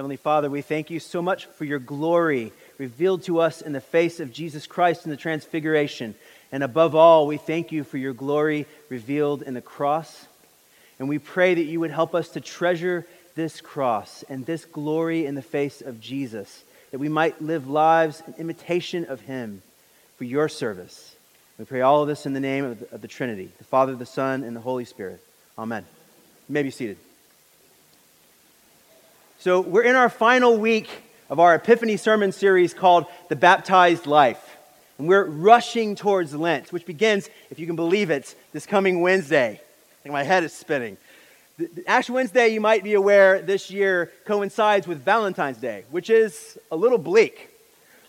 Heavenly Father, we thank you so much for your glory revealed to us in the face of Jesus Christ in the transfiguration. And above all, we thank you for your glory revealed in the cross. And we pray that you would help us to treasure this cross and this glory in the face of Jesus, that we might live lives in imitation of him for your service. We pray all of this in the name of the, of the Trinity, the Father, the Son, and the Holy Spirit. Amen. You may be seated. So, we're in our final week of our Epiphany sermon series called The Baptized Life. And we're rushing towards Lent, which begins, if you can believe it, this coming Wednesday. I think my head is spinning. Ash Wednesday, you might be aware, this year coincides with Valentine's Day, which is a little bleak.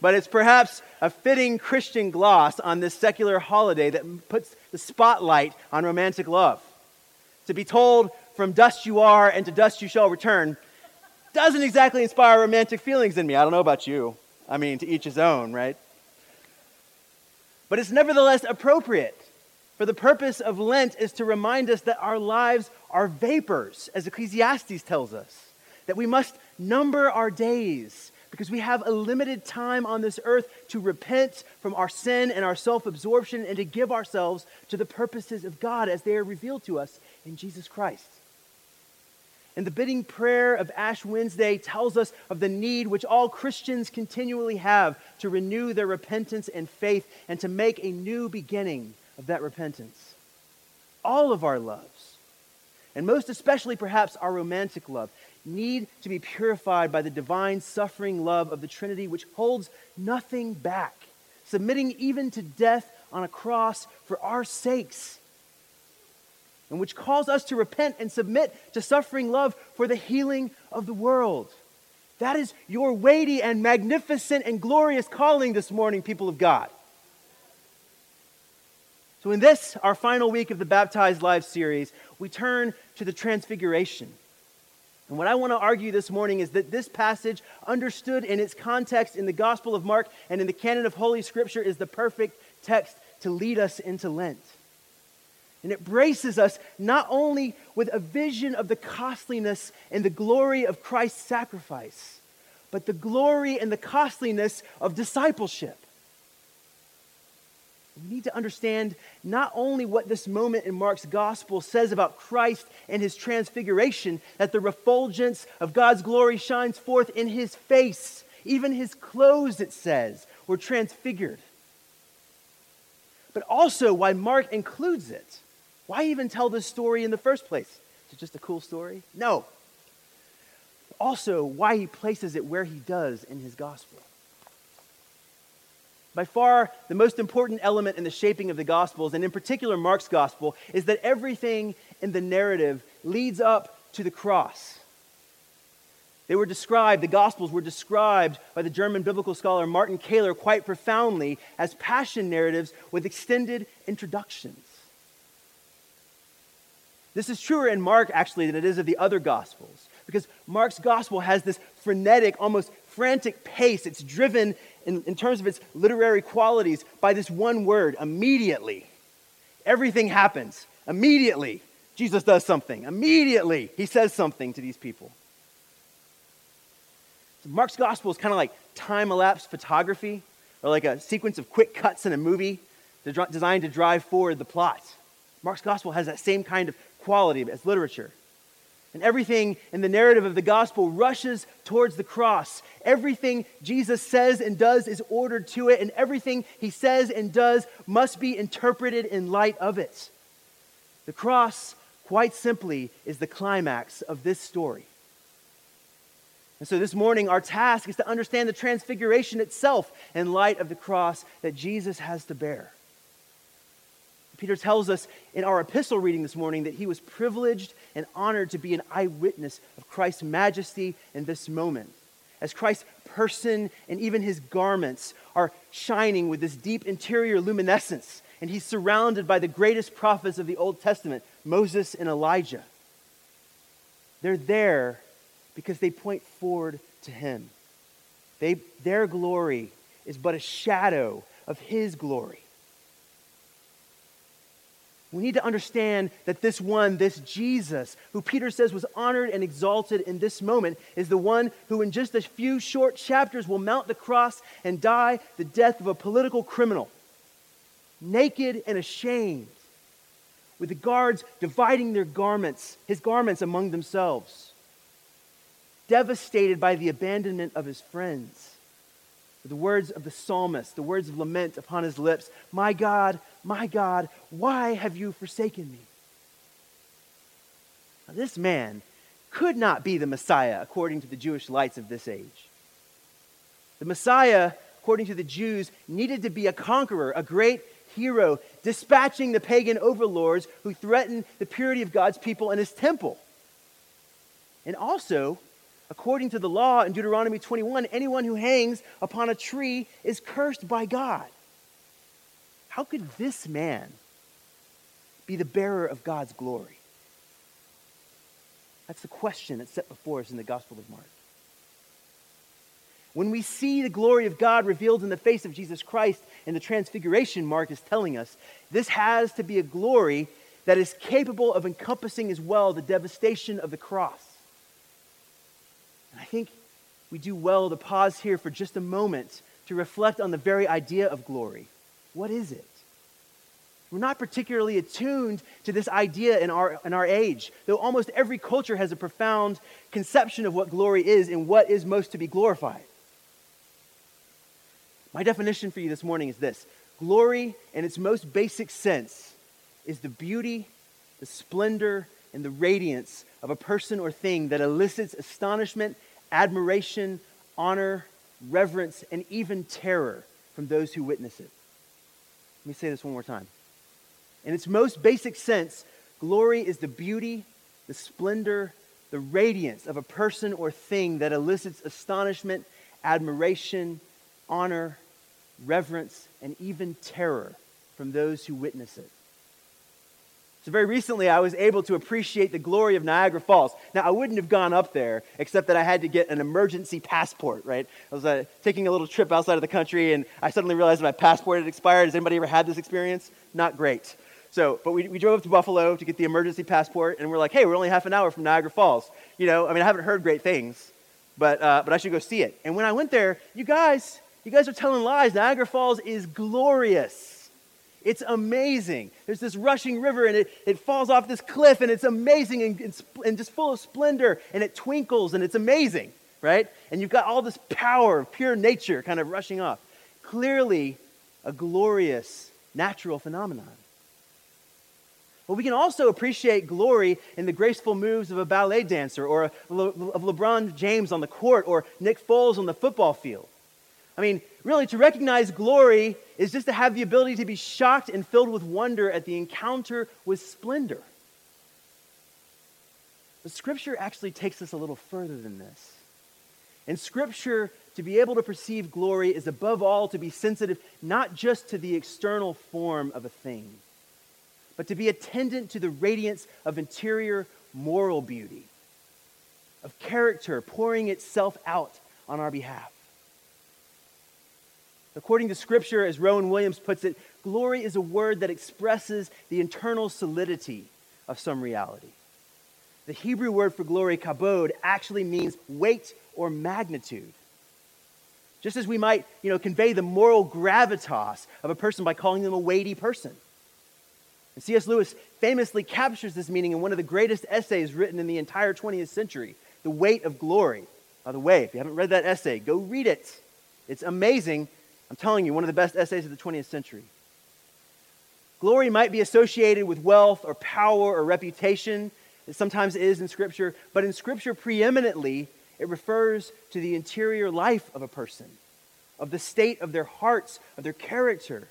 But it's perhaps a fitting Christian gloss on this secular holiday that puts the spotlight on romantic love. To be told, from dust you are and to dust you shall return, doesn't exactly inspire romantic feelings in me. I don't know about you. I mean, to each his own, right? But it's nevertheless appropriate. For the purpose of Lent is to remind us that our lives are vapors, as Ecclesiastes tells us, that we must number our days because we have a limited time on this earth to repent from our sin and our self absorption and to give ourselves to the purposes of God as they are revealed to us in Jesus Christ. And the bidding prayer of Ash Wednesday tells us of the need which all Christians continually have to renew their repentance and faith and to make a new beginning of that repentance. All of our loves, and most especially perhaps our romantic love, need to be purified by the divine suffering love of the Trinity, which holds nothing back, submitting even to death on a cross for our sakes and which calls us to repent and submit to suffering love for the healing of the world. That is your weighty and magnificent and glorious calling this morning, people of God. So, in this, our final week of the Baptized Lives series, we turn to the Transfiguration. And what I want to argue this morning is that this passage, understood in its context in the Gospel of Mark and in the canon of Holy Scripture, is the perfect text to lead us into Lent. And it braces us not only with a vision of the costliness and the glory of Christ's sacrifice, but the glory and the costliness of discipleship. We need to understand not only what this moment in Mark's gospel says about Christ and his transfiguration, that the refulgence of God's glory shines forth in his face. Even his clothes, it says, were transfigured. But also why Mark includes it. Why even tell this story in the first place? Is it just a cool story? No. Also, why he places it where he does in his gospel. By far, the most important element in the shaping of the Gospels, and in particular Mark's Gospel, is that everything in the narrative leads up to the cross. They were described, the Gospels were described by the German biblical scholar Martin Kähler quite profoundly as passion narratives with extended introductions. This is truer in Mark, actually, than it is of the other Gospels, because Mark's Gospel has this frenetic, almost frantic pace. It's driven, in, in terms of its literary qualities, by this one word immediately. Everything happens immediately. Jesus does something. Immediately, he says something to these people. So Mark's gospel is kind of like time elapsed photography or like a sequence of quick cuts in a movie designed to drive forward the plot. Mark's gospel has that same kind of quality as literature. And everything in the narrative of the gospel rushes towards the cross. Everything Jesus says and does is ordered to it, and everything he says and does must be interpreted in light of it. The cross, quite simply, is the climax of this story. And so this morning, our task is to understand the transfiguration itself in light of the cross that Jesus has to bear. Peter tells us in our epistle reading this morning that he was privileged and honored to be an eyewitness of Christ's majesty in this moment. As Christ's person and even his garments are shining with this deep interior luminescence, and he's surrounded by the greatest prophets of the Old Testament, Moses and Elijah. They're there because they point forward to him. They, their glory is but a shadow of his glory. We need to understand that this one, this Jesus, who Peter says was honored and exalted in this moment, is the one who, in just a few short chapters, will mount the cross and die the death of a political criminal, naked and ashamed, with the guards dividing their garments, his garments among themselves, devastated by the abandonment of his friends the words of the psalmist, the words of lament upon his lips My God, my God, why have you forsaken me? Now, this man could not be the Messiah according to the Jewish lights of this age. The Messiah, according to the Jews, needed to be a conqueror, a great hero, dispatching the pagan overlords who threatened the purity of God's people and his temple. And also, according to the law in Deuteronomy 21, anyone who hangs upon a tree is cursed by God. How could this man be the bearer of God's glory? That's the question that's set before us in the Gospel of Mark. When we see the glory of God revealed in the face of Jesus Christ in the transfiguration, Mark is telling us this has to be a glory that is capable of encompassing as well the devastation of the cross. Think we do well to pause here for just a moment to reflect on the very idea of glory. What is it? We're not particularly attuned to this idea in our, in our age, though almost every culture has a profound conception of what glory is and what is most to be glorified. My definition for you this morning is this glory, in its most basic sense, is the beauty, the splendor, and the radiance of a person or thing that elicits astonishment, admiration, honor, reverence, and even terror from those who witness it. Let me say this one more time. In its most basic sense, glory is the beauty, the splendor, the radiance of a person or thing that elicits astonishment, admiration, honor, reverence, and even terror from those who witness it. So, very recently, I was able to appreciate the glory of Niagara Falls. Now, I wouldn't have gone up there except that I had to get an emergency passport, right? I was uh, taking a little trip outside of the country, and I suddenly realized my passport had expired. Has anybody ever had this experience? Not great. So, but we, we drove up to Buffalo to get the emergency passport, and we're like, hey, we're only half an hour from Niagara Falls. You know, I mean, I haven't heard great things, but, uh, but I should go see it. And when I went there, you guys, you guys are telling lies. Niagara Falls is glorious. It's amazing. There's this rushing river and it, it falls off this cliff and it's amazing and, and, and just full of splendor and it twinkles and it's amazing, right? And you've got all this power of pure nature kind of rushing off. Clearly, a glorious natural phenomenon. But we can also appreciate glory in the graceful moves of a ballet dancer or a, of LeBron James on the court or Nick Foles on the football field. I mean, really, to recognize glory is just to have the ability to be shocked and filled with wonder at the encounter with splendor. But Scripture actually takes us a little further than this. In Scripture, to be able to perceive glory is above all to be sensitive not just to the external form of a thing, but to be attendant to the radiance of interior moral beauty, of character pouring itself out on our behalf. According to Scripture, as Rowan Williams puts it, glory is a word that expresses the internal solidity of some reality. The Hebrew word for glory, kabod, actually means weight or magnitude. Just as we might, you know, convey the moral gravitas of a person by calling them a weighty person. And C.S. Lewis famously captures this meaning in one of the greatest essays written in the entire 20th century, The Weight of Glory. By the way, if you haven't read that essay, go read it. It's amazing I'm telling you, one of the best essays of the 20th century. Glory might be associated with wealth or power or reputation. It sometimes is in Scripture, but in Scripture, preeminently, it refers to the interior life of a person, of the state of their hearts, of their character,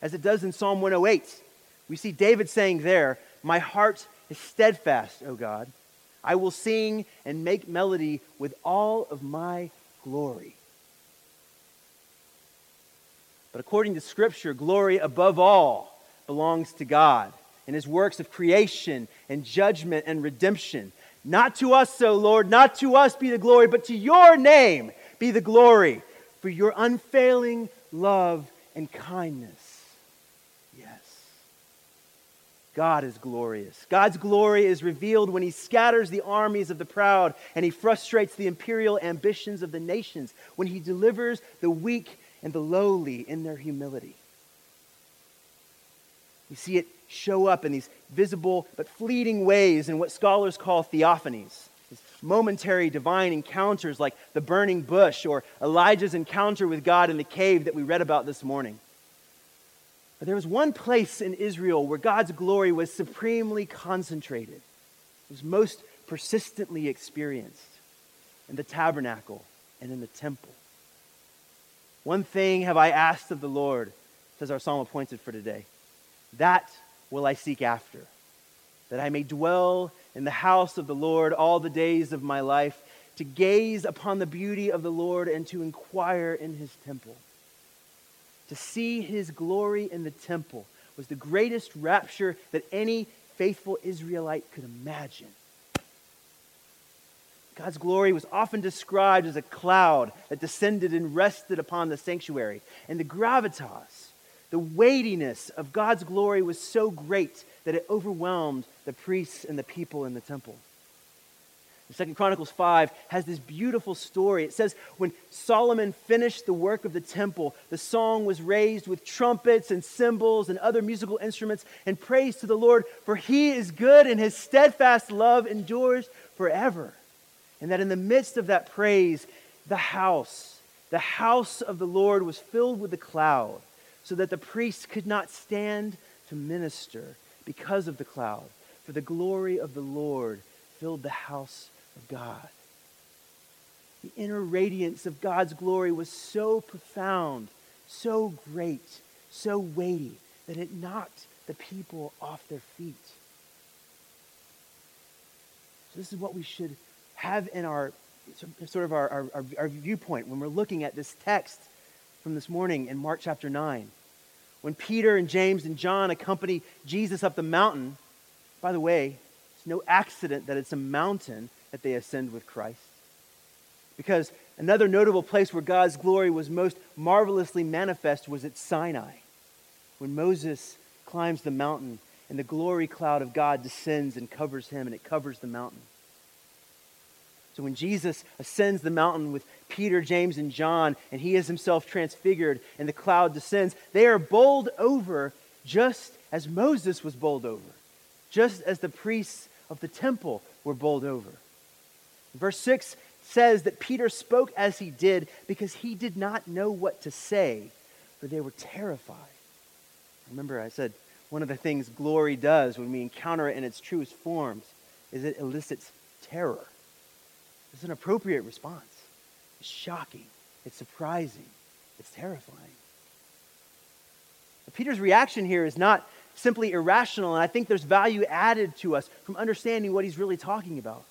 as it does in Psalm 108. We see David saying there, My heart is steadfast, O God. I will sing and make melody with all of my glory. But according to Scripture, glory above all belongs to God and his works of creation and judgment and redemption. Not to us, O Lord, not to us be the glory, but to your name be the glory for your unfailing love and kindness. Yes. God is glorious. God's glory is revealed when he scatters the armies of the proud and he frustrates the imperial ambitions of the nations, when he delivers the weak and the lowly in their humility. We see it show up in these visible but fleeting ways in what scholars call theophanies. These momentary divine encounters like the burning bush or Elijah's encounter with God in the cave that we read about this morning. But there was one place in Israel where God's glory was supremely concentrated, it was most persistently experienced in the tabernacle and in the temple. One thing have I asked of the Lord, says our psalm appointed for today. That will I seek after, that I may dwell in the house of the Lord all the days of my life, to gaze upon the beauty of the Lord and to inquire in his temple to see his glory in the temple was the greatest rapture that any faithful Israelite could imagine. God's glory was often described as a cloud that descended and rested upon the sanctuary. And the gravitas, the weightiness of God's glory was so great that it overwhelmed the priests and the people in the temple. Second Chronicles 5 has this beautiful story. It says when Solomon finished the work of the temple, the song was raised with trumpets and cymbals and other musical instruments and praise to the Lord, for he is good and his steadfast love endures forever. And that in the midst of that praise, the house, the house of the Lord was filled with a cloud, so that the priests could not stand to minister because of the cloud. For the glory of the Lord filled the house of God. The inner radiance of God's glory was so profound, so great, so weighty that it knocked the people off their feet. So, this is what we should have in our sort of our, our, our, viewpoint when we're looking at this text from this morning in Mark chapter 9. When Peter and James and John accompany Jesus up the mountain, by the way, it's no accident that it's a mountain that they ascend with Christ. Because another notable place where God's glory was most marvelously manifest was at Sinai, when Moses climbs the mountain and the glory cloud of God descends and covers him, and it covers the mountain. So when Jesus ascends the mountain with Peter, James, and John, and he is himself transfigured, and the cloud descends, they are bowled over just as Moses was bowled over, just as the priests of the temple were bowled over. Verse 6 says that Peter spoke as he did because he did not know what to say, for they were terrified. Remember, I said one of the things glory does when we encounter it in its truest forms is it elicits terror. It's an appropriate response. It's shocking, it's surprising, it's terrifying. But Peter's reaction here is not simply irrational, and I think there's value added to us from understanding what he's really talking about.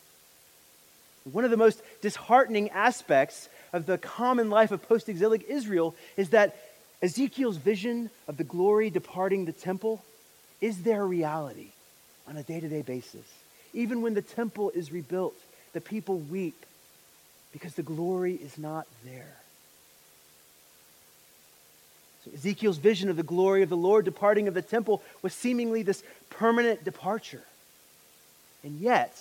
One of the most disheartening aspects of the common life of post exilic Israel is that Ezekiel's vision of the glory departing the temple is their reality on a day to day basis. Even when the temple is rebuilt, the people weep because the glory is not there. So Ezekiel's vision of the glory of the Lord departing of the temple was seemingly this permanent departure. And yet,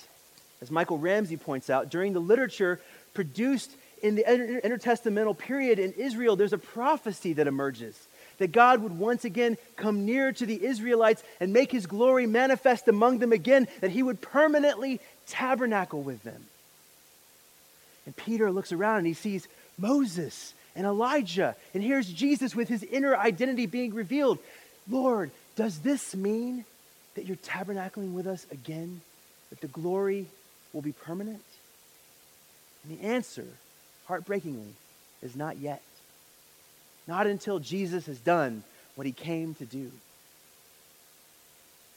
as Michael Ramsey points out, during the literature produced in the intertestamental period in Israel, there's a prophecy that emerges that God would once again come near to the Israelites and make his glory manifest among them again, that he would permanently tabernacle with them. And Peter looks around and he sees Moses and Elijah, and here's Jesus with his inner identity being revealed. Lord, does this mean that you're tabernacling with us again? That the glory will be permanent? And the answer, heartbreakingly, is not yet. Not until Jesus has done what he came to do.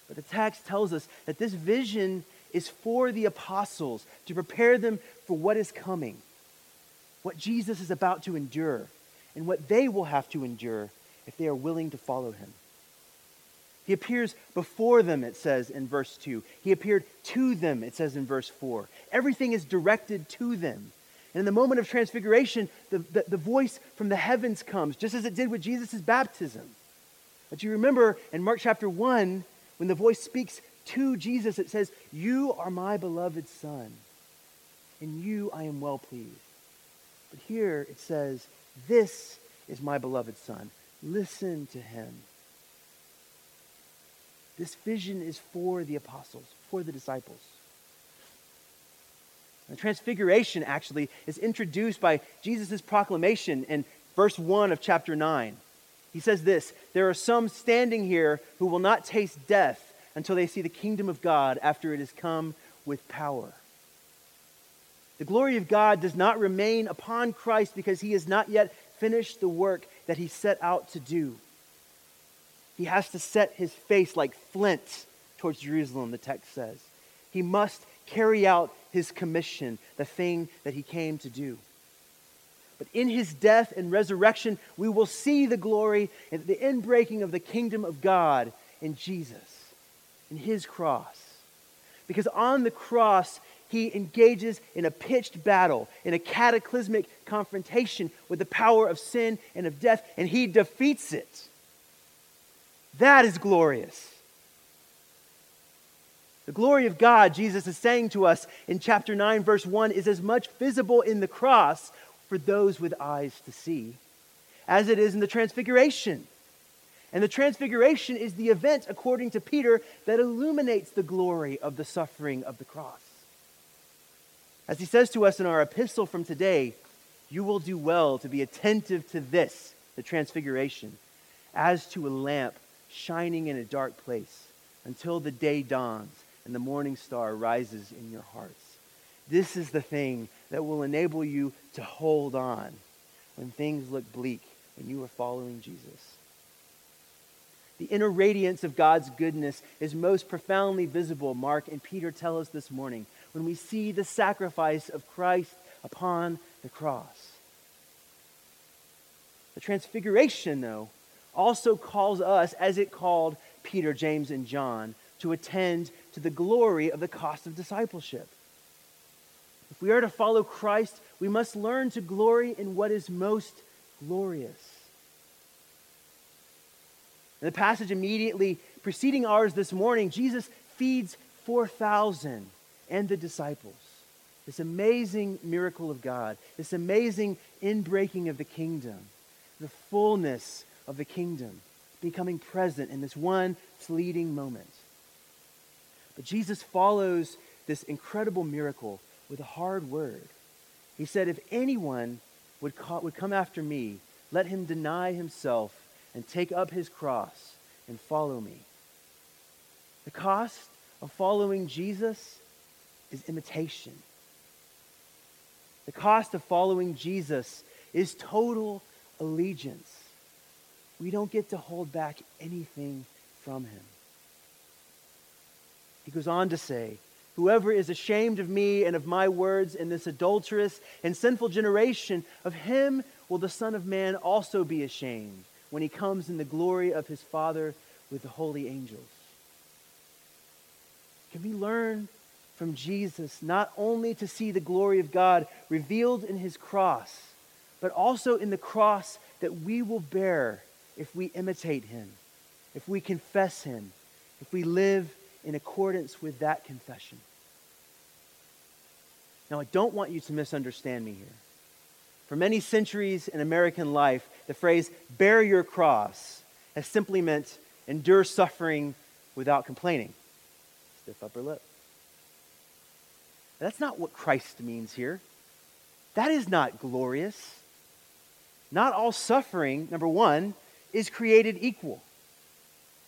But the text tells us that this vision is for the apostles to prepare them for what is coming, what Jesus is about to endure, and what they will have to endure if they are willing to follow him. He appears before them, it says in verse 2. He appeared to them, it says in verse 4. Everything is directed to them. And in the moment of transfiguration, the, the, the voice from the heavens comes, just as it did with Jesus' baptism. But you remember in Mark chapter 1, When the voice speaks to Jesus, it says, You are my beloved Son. In you I am well pleased. But here it says, This is my beloved Son. Listen to him. This vision is for the apostles, for the disciples. The transfiguration actually is introduced by Jesus' proclamation in verse 1 of chapter 9. He says this There are some standing here who will not taste death until they see the kingdom of God after it has come with power. The glory of God does not remain upon Christ because he has not yet finished the work that he set out to do. He has to set his face like flint towards Jerusalem, the text says. He must carry out his commission, the thing that he came to do. But in his death and resurrection, we will see the glory and the inbreaking of the kingdom of God in Jesus, in his cross. Because on the cross, he engages in a pitched battle, in a cataclysmic confrontation with the power of sin and of death, and he defeats it. That is glorious. The glory of God, Jesus is saying to us in chapter 9, verse 1, is as much visible in the cross for those with eyes to see as it is in the transfiguration. And the transfiguration is the event, according to Peter, that illuminates the glory of the suffering of the cross. As he says to us in our epistle from today, you will do well to be attentive to this, the transfiguration, as to a lamp shining in a dark place until the day dawns and the morning star rises in your hearts. This is the thing that will enable you to hold on when things look bleak and you are following Jesus. The inner radiance of God's goodness is most profoundly visible, Mark and Peter tell us this morning, when we see the sacrifice of Christ upon the cross. The transfiguration, though, also calls us, as it called Peter, James, and John, to attend to the glory of the cost of discipleship. If we are to follow Christ, we must learn to glory in what is most glorious. In the passage immediately preceding ours this morning, Jesus feeds 4,000 and the disciples. This amazing miracle of God, this amazing inbreaking of the kingdom, the fullness of the kingdom becoming present in this one fleeting moment. But Jesus follows this incredible miracle with a hard word. He said, If anyone would, call, would come after me, let him deny himself and take up his cross and follow me. The cost of following Jesus is imitation. The cost of following Jesus is total allegiance. We don't get to hold back anything from him. He goes on to say, Whoever is ashamed of me and of my words in this adulterous and sinful generation, of him will the Son of Man also be ashamed when he comes in the glory of his Father with the holy angels. Can we learn from Jesus not only to see the glory of God revealed in his cross, but also in the cross that we will bear if we imitate him, if we confess him, if we live in accordance with that confession. Now, I don't want you to misunderstand me here. For many centuries in American life, the phrase bear your cross has simply meant endure suffering without complaining. Stiff upper lip. That's not what Christ means here. That is not glorious. Not all suffering, number one, is created equal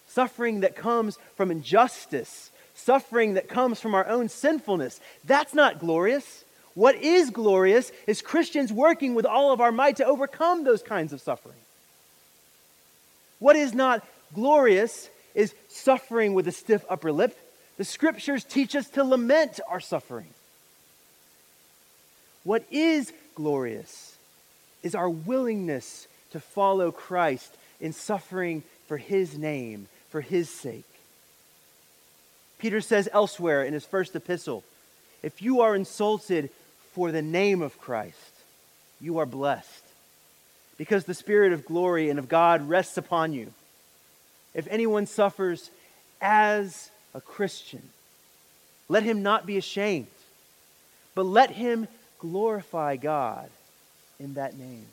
suffering that comes from injustice, suffering that comes from our own sinfulness. That's not glorious. What is glorious is Christians working with all of our might to overcome those kinds of suffering. What is not glorious is suffering with a stiff upper lip. The scriptures teach us to lament our suffering. What is glorious is our willingness to follow Christ in suffering for his name for his sake. Peter says elsewhere in his first epistle if you are insulted for the name of Christ, you are blessed, because the Spirit of glory and of God rests upon you. If anyone suffers as a Christian. Let him not be ashamed, but let him glorify God in that name.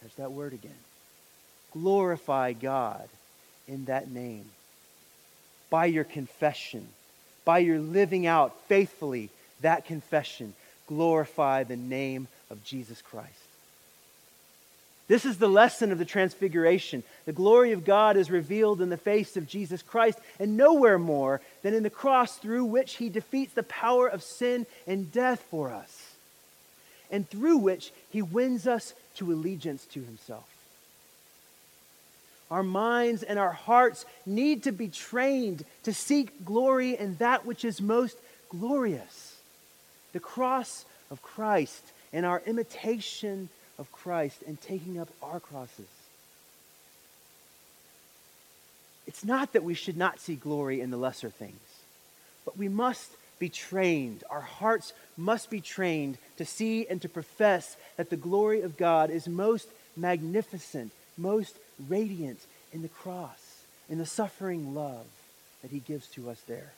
There's that word again. Glorify God in that name. By your confession, by your living out faithfully that confession, glorify the name of Jesus Christ. This is the lesson of the Transfiguration. The glory of God is revealed in the face of Jesus Christ, and nowhere more than in the cross through which he defeats the power of sin and death for us, and through which he wins us to allegiance to himself. Our minds and our hearts need to be trained to seek glory in that which is most glorious the cross of Christ and our imitation of Christ and taking up our crosses. It's not that we should not see glory in the lesser things, but we must be trained. Our hearts must be trained to see and to profess that the glory of God is most magnificent, most radiant in the cross, in the suffering love that he gives to us there.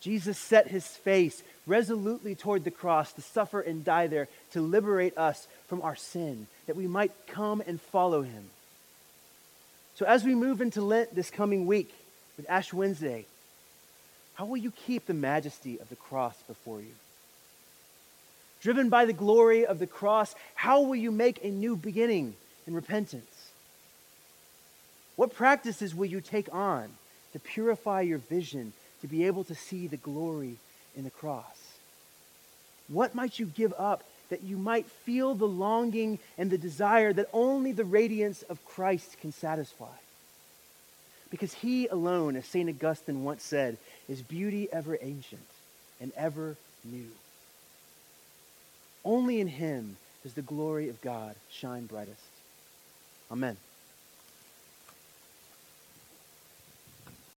Jesus set his face resolutely toward the cross to suffer and die there to liberate us from our sin, that we might come and follow him. So, as we move into Lent this coming week with Ash Wednesday, how will you keep the majesty of the cross before you? Driven by the glory of the cross, how will you make a new beginning in repentance? What practices will you take on to purify your vision to be able to see the glory in the cross? What might you give up that you might feel the longing and the desire that only the radiance of Christ can satisfy? Because he alone, as St. Augustine once said, is beauty ever ancient and ever new. Only in him does the glory of God shine brightest. Amen.